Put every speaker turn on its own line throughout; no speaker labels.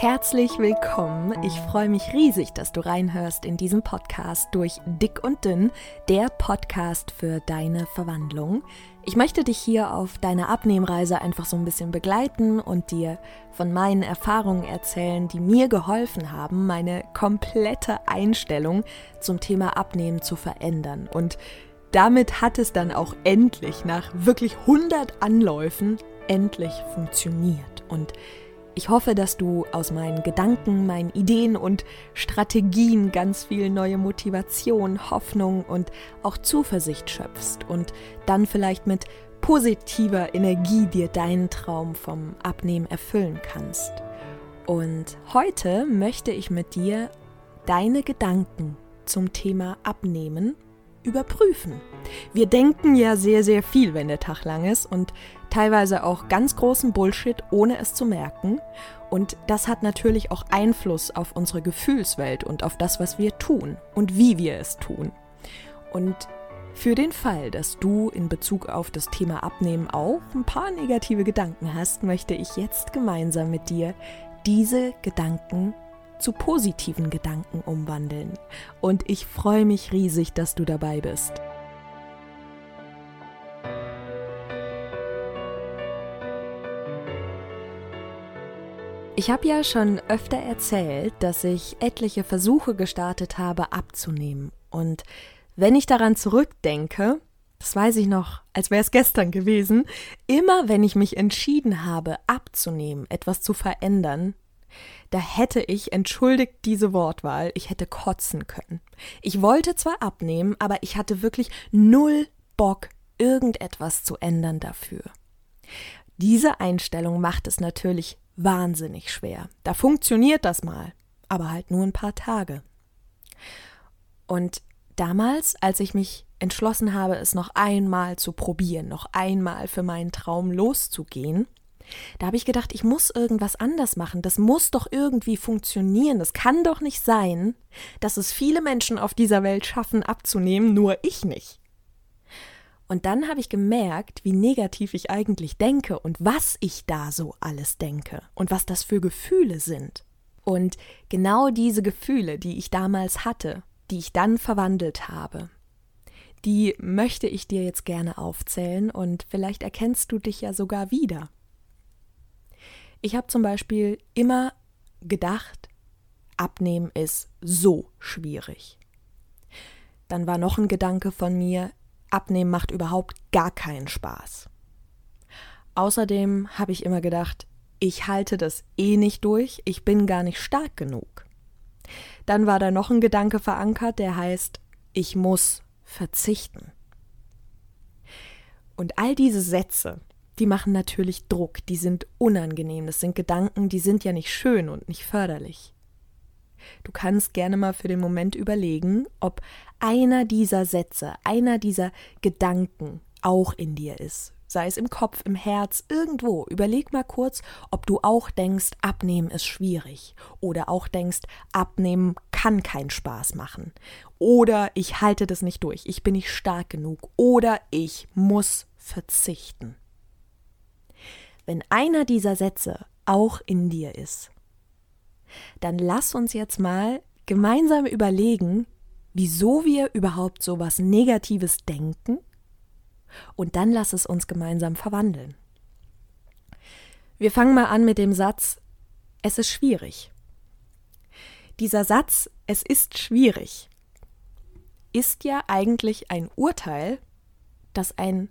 Herzlich willkommen. Ich freue mich riesig, dass du reinhörst in diesen Podcast durch Dick und Dünn, der Podcast für deine Verwandlung. Ich möchte dich hier auf deiner Abnehmreise einfach so ein bisschen begleiten und dir von meinen Erfahrungen erzählen, die mir geholfen haben, meine komplette Einstellung zum Thema Abnehmen zu verändern. Und damit hat es dann auch endlich nach wirklich 100 Anläufen endlich funktioniert. Und ich hoffe, dass du aus meinen Gedanken, meinen Ideen und Strategien ganz viel neue Motivation, Hoffnung und auch Zuversicht schöpfst und dann vielleicht mit positiver Energie dir deinen Traum vom Abnehmen erfüllen kannst. Und heute möchte ich mit dir deine Gedanken zum Thema Abnehmen überprüfen. Wir denken ja sehr, sehr viel, wenn der Tag lang ist und teilweise auch ganz großen Bullshit, ohne es zu merken. Und das hat natürlich auch Einfluss auf unsere Gefühlswelt und auf das, was wir tun und wie wir es tun. Und für den Fall, dass du in Bezug auf das Thema Abnehmen auch ein paar negative Gedanken hast, möchte ich jetzt gemeinsam mit dir diese Gedanken zu positiven Gedanken umwandeln. Und ich freue mich riesig, dass du dabei bist. Ich habe ja schon öfter erzählt, dass ich etliche Versuche gestartet habe abzunehmen. Und wenn ich daran zurückdenke, das weiß ich noch, als wäre es gestern gewesen, immer wenn ich mich entschieden habe abzunehmen, etwas zu verändern, da hätte ich, entschuldigt diese Wortwahl, ich hätte kotzen können. Ich wollte zwar abnehmen, aber ich hatte wirklich null Bock, irgendetwas zu ändern dafür. Diese Einstellung macht es natürlich wahnsinnig schwer. Da funktioniert das mal, aber halt nur ein paar Tage. Und damals, als ich mich entschlossen habe, es noch einmal zu probieren, noch einmal für meinen Traum loszugehen, da habe ich gedacht, ich muss irgendwas anders machen. Das muss doch irgendwie funktionieren. Das kann doch nicht sein, dass es viele Menschen auf dieser Welt schaffen, abzunehmen, nur ich nicht. Und dann habe ich gemerkt, wie negativ ich eigentlich denke und was ich da so alles denke und was das für Gefühle sind. Und genau diese Gefühle, die ich damals hatte, die ich dann verwandelt habe, die möchte ich dir jetzt gerne aufzählen und vielleicht erkennst du dich ja sogar wieder. Ich habe zum Beispiel immer gedacht, abnehmen ist so schwierig. Dann war noch ein Gedanke von mir, abnehmen macht überhaupt gar keinen Spaß. Außerdem habe ich immer gedacht, ich halte das eh nicht durch, ich bin gar nicht stark genug. Dann war da noch ein Gedanke verankert, der heißt, ich muss verzichten. Und all diese Sätze, die machen natürlich Druck, die sind unangenehm, das sind Gedanken, die sind ja nicht schön und nicht förderlich. Du kannst gerne mal für den Moment überlegen, ob einer dieser Sätze, einer dieser Gedanken auch in dir ist. Sei es im Kopf, im Herz, irgendwo. Überleg mal kurz, ob du auch denkst, abnehmen ist schwierig. Oder auch denkst, abnehmen kann keinen Spaß machen. Oder ich halte das nicht durch, ich bin nicht stark genug. Oder ich muss verzichten. Wenn einer dieser Sätze auch in dir ist, dann lass uns jetzt mal gemeinsam überlegen, wieso wir überhaupt so was Negatives denken und dann lass es uns gemeinsam verwandeln. Wir fangen mal an mit dem Satz, es ist schwierig. Dieser Satz, es ist schwierig, ist ja eigentlich ein Urteil, das ein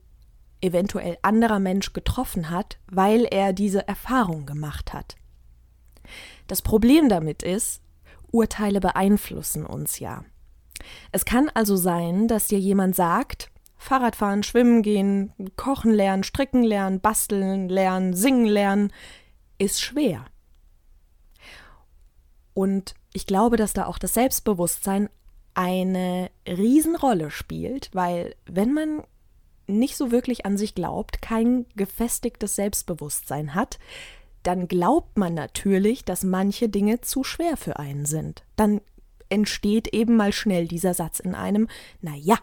eventuell anderer Mensch getroffen hat, weil er diese Erfahrung gemacht hat. Das Problem damit ist, Urteile beeinflussen uns ja. Es kann also sein, dass dir jemand sagt, Fahrradfahren, schwimmen gehen, kochen lernen, stricken lernen, basteln lernen, singen lernen, ist schwer. Und ich glaube, dass da auch das Selbstbewusstsein eine Riesenrolle spielt, weil wenn man nicht so wirklich an sich glaubt, kein gefestigtes Selbstbewusstsein hat, dann glaubt man natürlich, dass manche Dinge zu schwer für einen sind. Dann entsteht eben mal schnell dieser Satz in einem, na ja,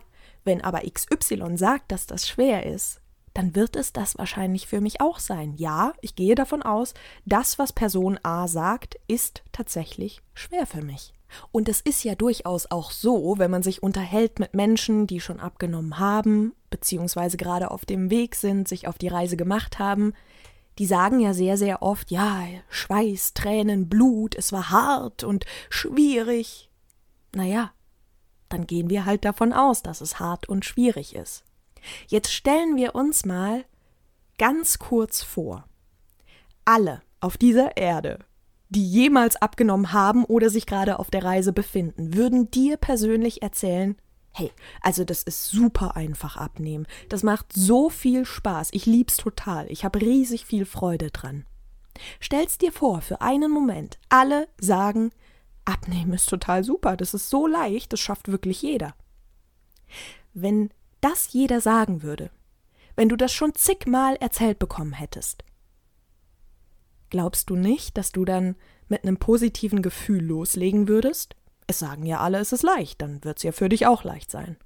wenn aber XY sagt, dass das schwer ist, dann wird es das wahrscheinlich für mich auch sein. Ja, ich gehe davon aus, das, was Person A sagt, ist tatsächlich schwer für mich. Und es ist ja durchaus auch so, wenn man sich unterhält mit Menschen, die schon abgenommen haben, beziehungsweise gerade auf dem Weg sind, sich auf die Reise gemacht haben, die sagen ja sehr, sehr oft, ja, Schweiß, Tränen, Blut, es war hart und schwierig. Naja, dann gehen wir halt davon aus, dass es hart und schwierig ist. Jetzt stellen wir uns mal ganz kurz vor. Alle auf dieser Erde, die jemals abgenommen haben oder sich gerade auf der Reise befinden, würden dir persönlich erzählen, hey, also das ist super einfach abnehmen. Das macht so viel Spaß. Ich lieb's total. Ich habe riesig viel Freude dran. Stell's dir vor, für einen Moment, alle sagen, abnehmen ist total super, das ist so leicht, das schafft wirklich jeder. Wenn das jeder sagen würde, wenn du das schon zigmal erzählt bekommen hättest. Glaubst du nicht, dass du dann mit einem positiven Gefühl loslegen würdest? Es sagen ja alle, es ist leicht, dann wird es ja für dich auch leicht sein.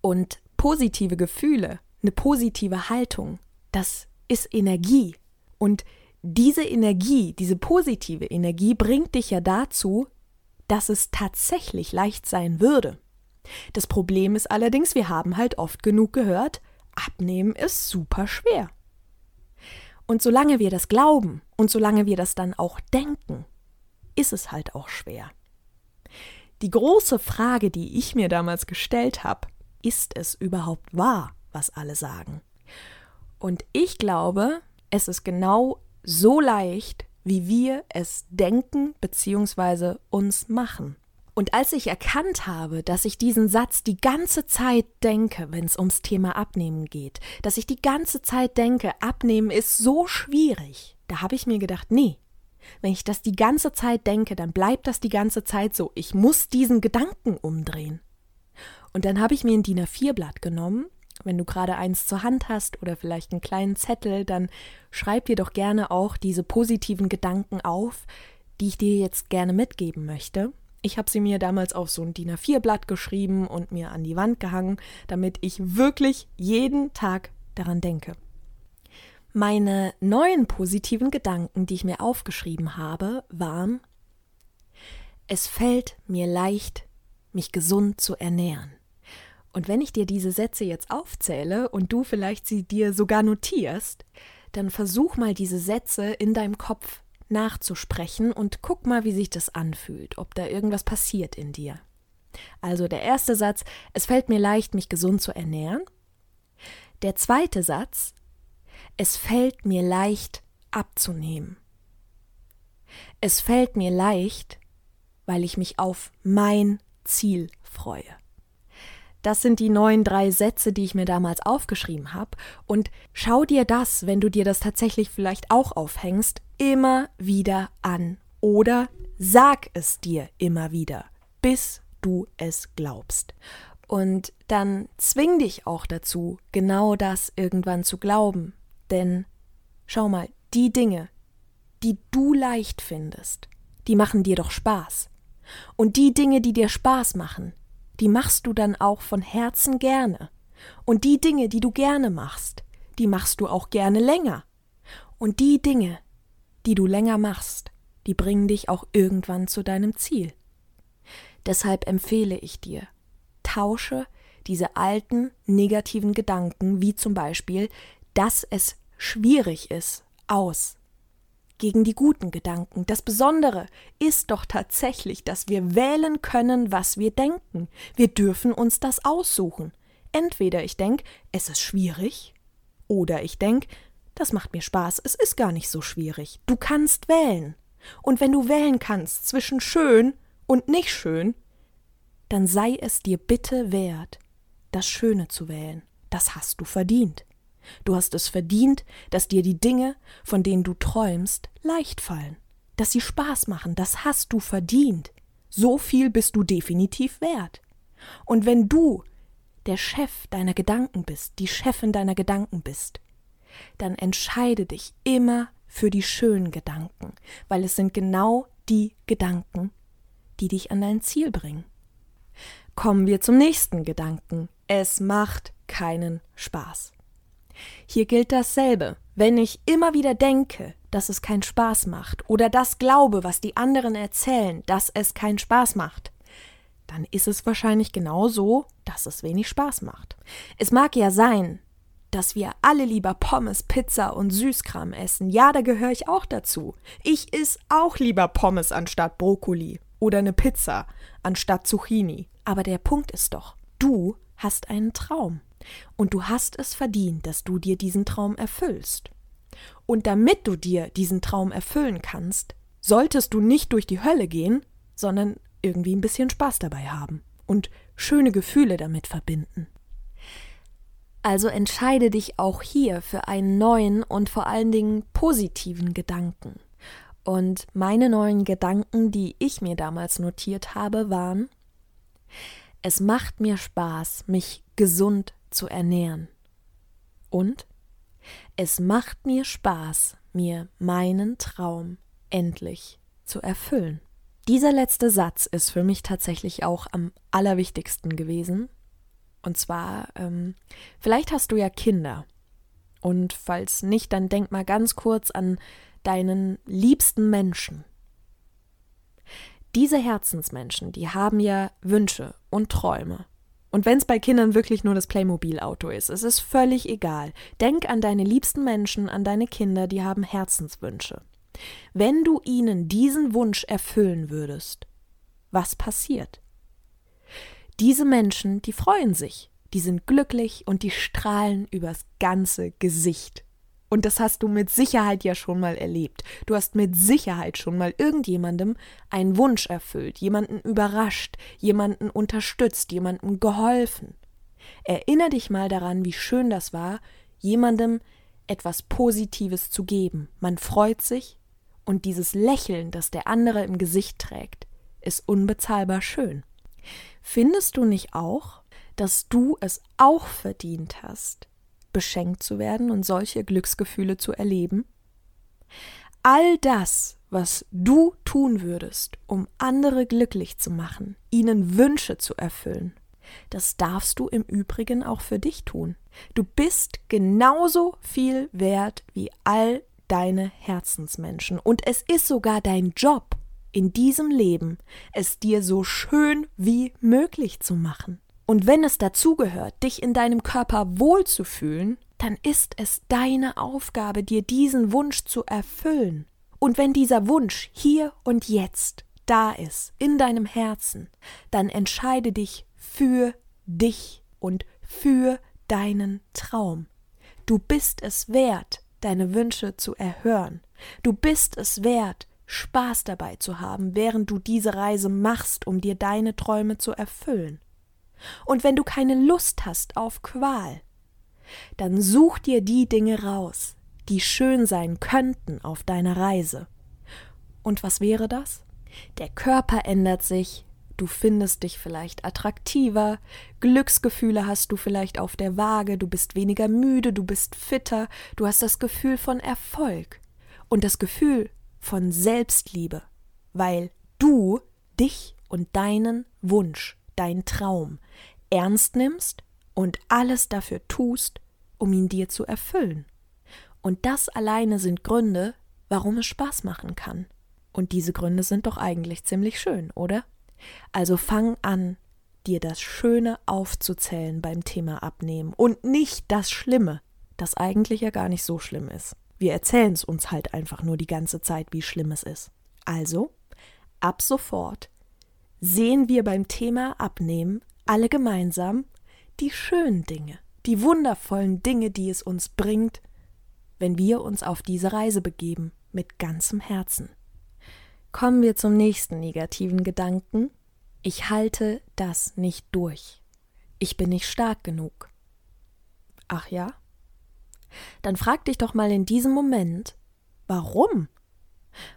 Und positive Gefühle, eine positive Haltung, das ist Energie. Und diese Energie, diese positive Energie bringt dich ja dazu, dass es tatsächlich leicht sein würde. Das Problem ist allerdings, wir haben halt oft genug gehört, abnehmen ist super schwer. Und solange wir das glauben und solange wir das dann auch denken, ist es halt auch schwer. Die große Frage, die ich mir damals gestellt habe, ist es überhaupt wahr, was alle sagen? Und ich glaube, es ist genau so leicht, wie wir es denken bzw. uns machen. Und als ich erkannt habe, dass ich diesen Satz die ganze Zeit denke, wenn es ums Thema Abnehmen geht, dass ich die ganze Zeit denke, Abnehmen ist so schwierig, da habe ich mir gedacht, nee, wenn ich das die ganze Zeit denke, dann bleibt das die ganze Zeit so. Ich muss diesen Gedanken umdrehen. Und dann habe ich mir ein DIN A4-Blatt genommen. Wenn du gerade eins zur Hand hast oder vielleicht einen kleinen Zettel, dann schreib dir doch gerne auch diese positiven Gedanken auf, die ich dir jetzt gerne mitgeben möchte. Ich habe sie mir damals auf so ein DIN A4-Blatt geschrieben und mir an die Wand gehangen, damit ich wirklich jeden Tag daran denke. Meine neuen positiven Gedanken, die ich mir aufgeschrieben habe, waren Es fällt mir leicht, mich gesund zu ernähren. Und wenn ich dir diese Sätze jetzt aufzähle und du vielleicht sie dir sogar notierst, dann versuch mal diese Sätze in deinem Kopf nachzusprechen und guck mal, wie sich das anfühlt, ob da irgendwas passiert in dir. Also der erste Satz, es fällt mir leicht, mich gesund zu ernähren. Der zweite Satz, es fällt mir leicht abzunehmen. Es fällt mir leicht, weil ich mich auf mein Ziel freue. Das sind die neuen drei Sätze, die ich mir damals aufgeschrieben habe. Und schau dir das, wenn du dir das tatsächlich vielleicht auch aufhängst, immer wieder an. Oder sag es dir immer wieder, bis du es glaubst. Und dann zwing dich auch dazu, genau das irgendwann zu glauben. Denn schau mal, die Dinge, die du leicht findest, die machen dir doch Spaß. Und die Dinge, die dir Spaß machen, die machst du dann auch von Herzen gerne. Und die Dinge, die du gerne machst, die machst du auch gerne länger. Und die Dinge, die du länger machst, die bringen dich auch irgendwann zu deinem Ziel. Deshalb empfehle ich dir, tausche diese alten negativen Gedanken, wie zum Beispiel, dass es schwierig ist, aus gegen die guten Gedanken. Das Besondere ist doch tatsächlich, dass wir wählen können, was wir denken. Wir dürfen uns das aussuchen. Entweder ich denke, es ist schwierig, oder ich denke, das macht mir Spaß, es ist gar nicht so schwierig. Du kannst wählen. Und wenn du wählen kannst zwischen schön und nicht schön, dann sei es dir bitte wert, das Schöne zu wählen. Das hast du verdient. Du hast es verdient, dass dir die Dinge, von denen du träumst, leicht fallen, dass sie Spaß machen, das hast du verdient. So viel bist du definitiv wert. Und wenn du der Chef deiner Gedanken bist, die Chefin deiner Gedanken bist, dann entscheide dich immer für die schönen Gedanken, weil es sind genau die Gedanken, die dich an dein Ziel bringen. Kommen wir zum nächsten Gedanken. Es macht keinen Spaß. Hier gilt dasselbe. Wenn ich immer wieder denke, dass es keinen Spaß macht oder das glaube, was die anderen erzählen, dass es keinen Spaß macht, dann ist es wahrscheinlich genau so, dass es wenig Spaß macht. Es mag ja sein, dass wir alle lieber Pommes, Pizza und Süßkram essen. Ja, da gehöre ich auch dazu. Ich iss auch lieber Pommes anstatt Brokkoli oder eine Pizza anstatt Zucchini. Aber der Punkt ist doch, du hast einen Traum. Und du hast es verdient, dass du dir diesen Traum erfüllst. Und damit du dir diesen Traum erfüllen kannst, solltest du nicht durch die Hölle gehen, sondern irgendwie ein bisschen Spaß dabei haben und schöne Gefühle damit verbinden. Also entscheide dich auch hier für einen neuen und vor allen Dingen positiven Gedanken. Und meine neuen Gedanken, die ich mir damals notiert habe, waren, es macht mir Spaß, mich gesund zu ernähren. Und es macht mir Spaß, mir meinen Traum endlich zu erfüllen. Dieser letzte Satz ist für mich tatsächlich auch am allerwichtigsten gewesen. Und zwar, ähm, vielleicht hast du ja Kinder. Und falls nicht, dann denk mal ganz kurz an deinen liebsten Menschen. Diese Herzensmenschen, die haben ja Wünsche und Träume. Und wenn es bei Kindern wirklich nur das Playmobil-Auto ist, es ist völlig egal. Denk an deine liebsten Menschen, an deine Kinder, die haben Herzenswünsche. Wenn du ihnen diesen Wunsch erfüllen würdest, was passiert? Diese Menschen, die freuen sich, die sind glücklich und die strahlen übers ganze Gesicht. Und das hast du mit Sicherheit ja schon mal erlebt. Du hast mit Sicherheit schon mal irgendjemandem einen Wunsch erfüllt, jemanden überrascht, jemanden unterstützt, jemandem geholfen. Erinner dich mal daran, wie schön das war, jemandem etwas Positives zu geben. Man freut sich, und dieses Lächeln, das der andere im Gesicht trägt, ist unbezahlbar schön. Findest du nicht auch, dass du es auch verdient hast, beschenkt zu werden und solche Glücksgefühle zu erleben? All das, was du tun würdest, um andere glücklich zu machen, ihnen Wünsche zu erfüllen, das darfst du im Übrigen auch für dich tun. Du bist genauso viel wert wie all deine Herzensmenschen. Und es ist sogar dein Job in diesem Leben, es dir so schön wie möglich zu machen. Und wenn es dazugehört, dich in deinem Körper wohlzufühlen, dann ist es deine Aufgabe, dir diesen Wunsch zu erfüllen. Und wenn dieser Wunsch hier und jetzt da ist, in deinem Herzen, dann entscheide dich für dich und für deinen Traum. Du bist es wert, deine Wünsche zu erhören. Du bist es wert, Spaß dabei zu haben, während du diese Reise machst, um dir deine Träume zu erfüllen. Und wenn du keine Lust hast auf Qual, dann such dir die Dinge raus, die schön sein könnten auf deiner Reise. Und was wäre das? Der Körper ändert sich, du findest dich vielleicht attraktiver, Glücksgefühle hast du vielleicht auf der Waage, du bist weniger müde, du bist fitter, du hast das Gefühl von Erfolg und das Gefühl von Selbstliebe, weil du dich und deinen Wunsch, dein Traum ernst nimmst und alles dafür tust, um ihn dir zu erfüllen. Und das alleine sind Gründe, warum es Spaß machen kann. Und diese Gründe sind doch eigentlich ziemlich schön, oder? Also fang an, dir das Schöne aufzuzählen beim Thema Abnehmen und nicht das Schlimme, das eigentlich ja gar nicht so schlimm ist. Wir erzählen es uns halt einfach nur die ganze Zeit, wie schlimm es ist. Also, ab sofort sehen wir beim Thema Abnehmen alle gemeinsam die schönen Dinge, die wundervollen Dinge, die es uns bringt, wenn wir uns auf diese Reise begeben mit ganzem Herzen. Kommen wir zum nächsten negativen Gedanken. Ich halte das nicht durch. Ich bin nicht stark genug. Ach ja? Dann frag dich doch mal in diesem Moment, warum?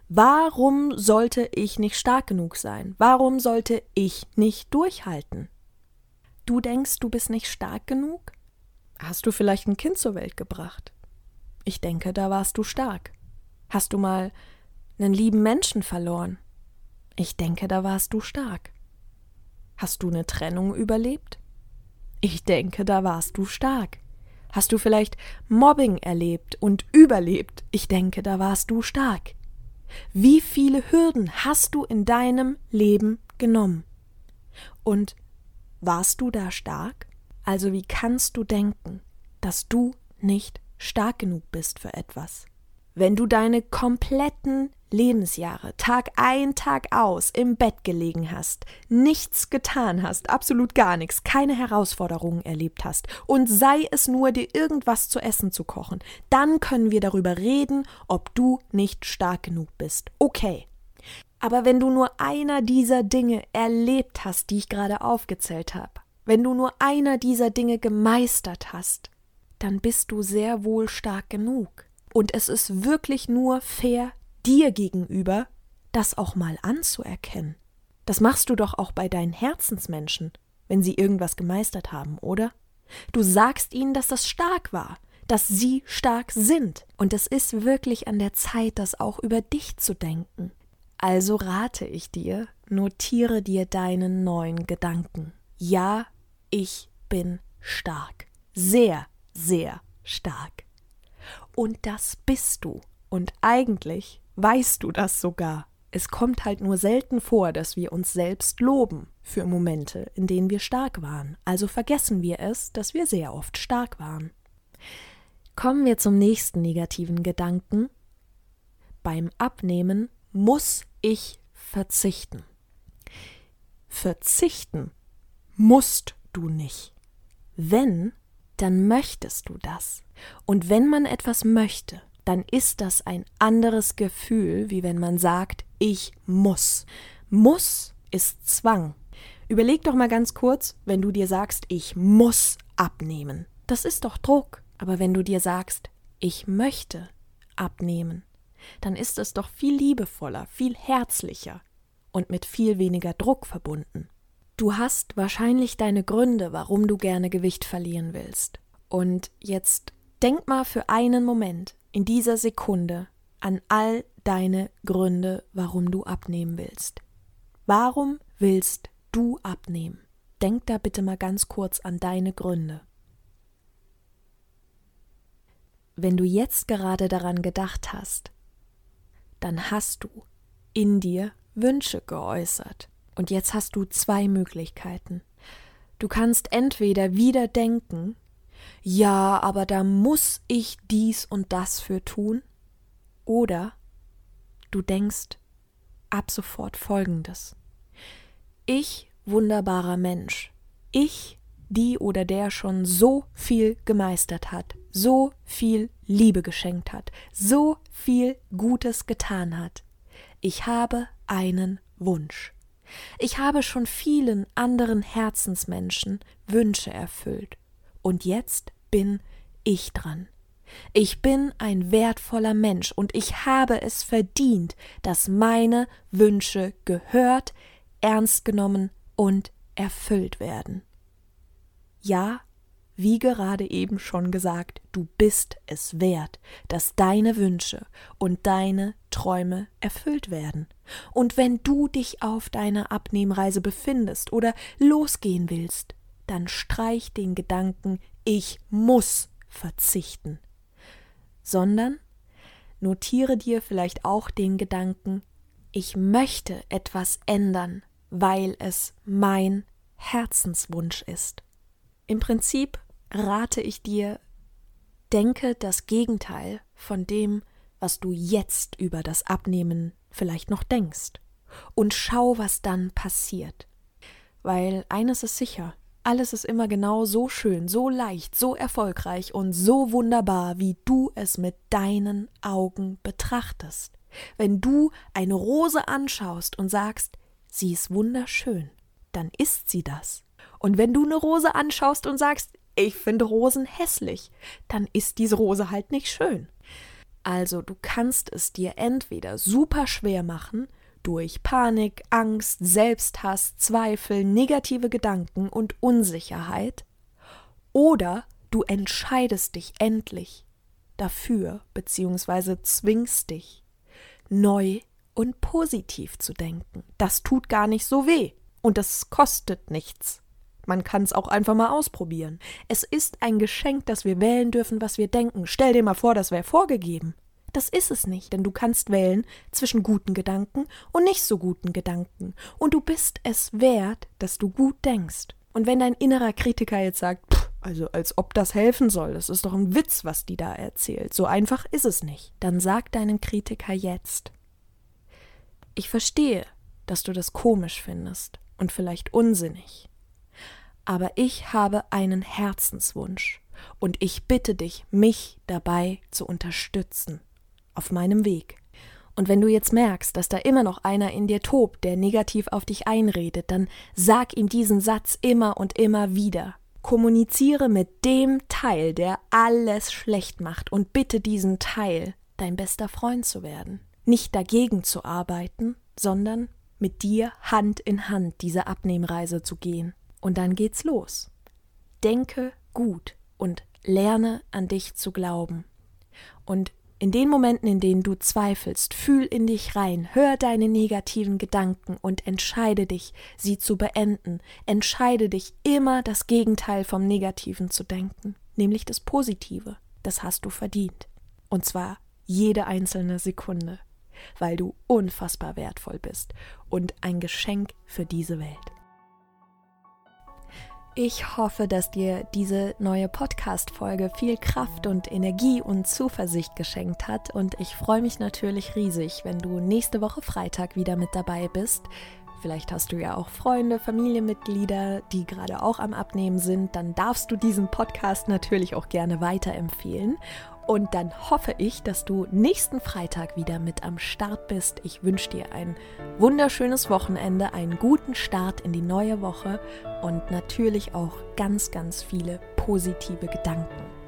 Warum sollte ich nicht stark genug sein? Warum sollte ich nicht durchhalten? Du denkst, du bist nicht stark genug? Hast du vielleicht ein Kind zur Welt gebracht? Ich denke, da warst du stark. Hast du mal einen lieben Menschen verloren. Ich denke, da warst du stark. Hast du eine Trennung überlebt? Ich denke, da warst du stark. Hast du vielleicht Mobbing erlebt und überlebt? Ich denke, da warst du stark. Wie viele Hürden hast du in deinem Leben genommen? Und warst du da stark? Also wie kannst du denken, dass du nicht stark genug bist für etwas? Wenn du deine kompletten Lebensjahre Tag ein, Tag aus im Bett gelegen hast, nichts getan hast, absolut gar nichts, keine Herausforderungen erlebt hast und sei es nur dir irgendwas zu essen zu kochen, dann können wir darüber reden, ob du nicht stark genug bist. Okay. Aber wenn du nur einer dieser Dinge erlebt hast, die ich gerade aufgezählt habe, wenn du nur einer dieser Dinge gemeistert hast, dann bist du sehr wohl stark genug. Und es ist wirklich nur fair dir gegenüber, das auch mal anzuerkennen. Das machst du doch auch bei deinen Herzensmenschen, wenn sie irgendwas gemeistert haben, oder? Du sagst ihnen, dass das stark war, dass sie stark sind. Und es ist wirklich an der Zeit, das auch über dich zu denken. Also rate ich dir, notiere dir deinen neuen Gedanken. Ja, ich bin stark. Sehr, sehr stark. Und das bist du. Und eigentlich weißt du das sogar. Es kommt halt nur selten vor, dass wir uns selbst loben für Momente, in denen wir stark waren. Also vergessen wir es, dass wir sehr oft stark waren. Kommen wir zum nächsten negativen Gedanken. Beim Abnehmen muss ich verzichten. Verzichten musst du nicht. Wenn dann möchtest du das. Und wenn man etwas möchte, dann ist das ein anderes Gefühl, wie wenn man sagt, ich muss. Muss ist Zwang. Überleg doch mal ganz kurz, wenn du dir sagst, ich muss abnehmen. Das ist doch Druck. Aber wenn du dir sagst, ich möchte abnehmen, dann ist es doch viel liebevoller, viel herzlicher und mit viel weniger Druck verbunden. Du hast wahrscheinlich deine Gründe, warum du gerne Gewicht verlieren willst. Und jetzt denk mal für einen Moment in dieser Sekunde an all deine Gründe, warum du abnehmen willst. Warum willst du abnehmen? Denk da bitte mal ganz kurz an deine Gründe. Wenn du jetzt gerade daran gedacht hast, dann hast du in dir Wünsche geäußert. Und jetzt hast du zwei Möglichkeiten. Du kannst entweder wieder denken, ja, aber da muss ich dies und das für tun, oder du denkst ab sofort Folgendes. Ich, wunderbarer Mensch, ich, die oder der schon so viel gemeistert hat, so viel Liebe geschenkt hat, so viel Gutes getan hat, ich habe einen Wunsch. Ich habe schon vielen anderen Herzensmenschen Wünsche erfüllt. Und jetzt bin ich dran. Ich bin ein wertvoller Mensch und ich habe es verdient, dass meine Wünsche gehört, ernst genommen und erfüllt werden. Ja, wie gerade eben schon gesagt, du bist es wert, dass deine Wünsche und deine Träume erfüllt werden. Und wenn du dich auf deiner Abnehmreise befindest oder losgehen willst, dann streich den Gedanken ich muss verzichten, sondern notiere dir vielleicht auch den Gedanken ich möchte etwas ändern, weil es mein Herzenswunsch ist. Im Prinzip rate ich dir, denke das Gegenteil von dem, was du jetzt über das Abnehmen vielleicht noch denkst, und schau, was dann passiert. Weil eines ist sicher, alles ist immer genau so schön, so leicht, so erfolgreich und so wunderbar, wie du es mit deinen Augen betrachtest. Wenn du eine Rose anschaust und sagst, sie ist wunderschön, dann ist sie das. Und wenn du eine Rose anschaust und sagst, ich finde Rosen hässlich, dann ist diese Rose halt nicht schön. Also du kannst es dir entweder super schwer machen durch Panik, Angst, Selbsthass, Zweifel, negative Gedanken und Unsicherheit, oder du entscheidest dich endlich dafür bzw. zwingst dich neu und positiv zu denken. Das tut gar nicht so weh und das kostet nichts. Man kann es auch einfach mal ausprobieren. Es ist ein Geschenk, dass wir wählen dürfen, was wir denken. Stell dir mal vor, das wäre vorgegeben. Das ist es nicht, denn du kannst wählen zwischen guten Gedanken und nicht so guten Gedanken. Und du bist es wert, dass du gut denkst. Und wenn dein innerer Kritiker jetzt sagt, pff, also als ob das helfen soll, das ist doch ein Witz, was die da erzählt, so einfach ist es nicht, dann sag deinem Kritiker jetzt. Ich verstehe, dass du das komisch findest und vielleicht unsinnig. Aber ich habe einen Herzenswunsch und ich bitte dich, mich dabei zu unterstützen auf meinem Weg. Und wenn du jetzt merkst, dass da immer noch einer in dir tobt, der negativ auf dich einredet, dann sag ihm diesen Satz immer und immer wieder. Kommuniziere mit dem Teil, der alles schlecht macht, und bitte diesen Teil, dein bester Freund zu werden. Nicht dagegen zu arbeiten, sondern mit dir Hand in Hand diese Abnehmreise zu gehen. Und dann geht's los. Denke gut und lerne an dich zu glauben. Und in den Momenten, in denen du zweifelst, fühl in dich rein, hör deine negativen Gedanken und entscheide dich, sie zu beenden. Entscheide dich, immer das Gegenteil vom Negativen zu denken, nämlich das Positive. Das hast du verdient. Und zwar jede einzelne Sekunde, weil du unfassbar wertvoll bist und ein Geschenk für diese Welt. Ich hoffe, dass dir diese neue Podcast-Folge viel Kraft und Energie und Zuversicht geschenkt hat und ich freue mich natürlich riesig, wenn du nächste Woche Freitag wieder mit dabei bist. Vielleicht hast du ja auch Freunde, Familienmitglieder, die gerade auch am Abnehmen sind. Dann darfst du diesen Podcast natürlich auch gerne weiterempfehlen. Und dann hoffe ich, dass du nächsten Freitag wieder mit am Start bist. Ich wünsche dir ein wunderschönes Wochenende, einen guten Start in die neue Woche und natürlich auch ganz, ganz viele positive Gedanken.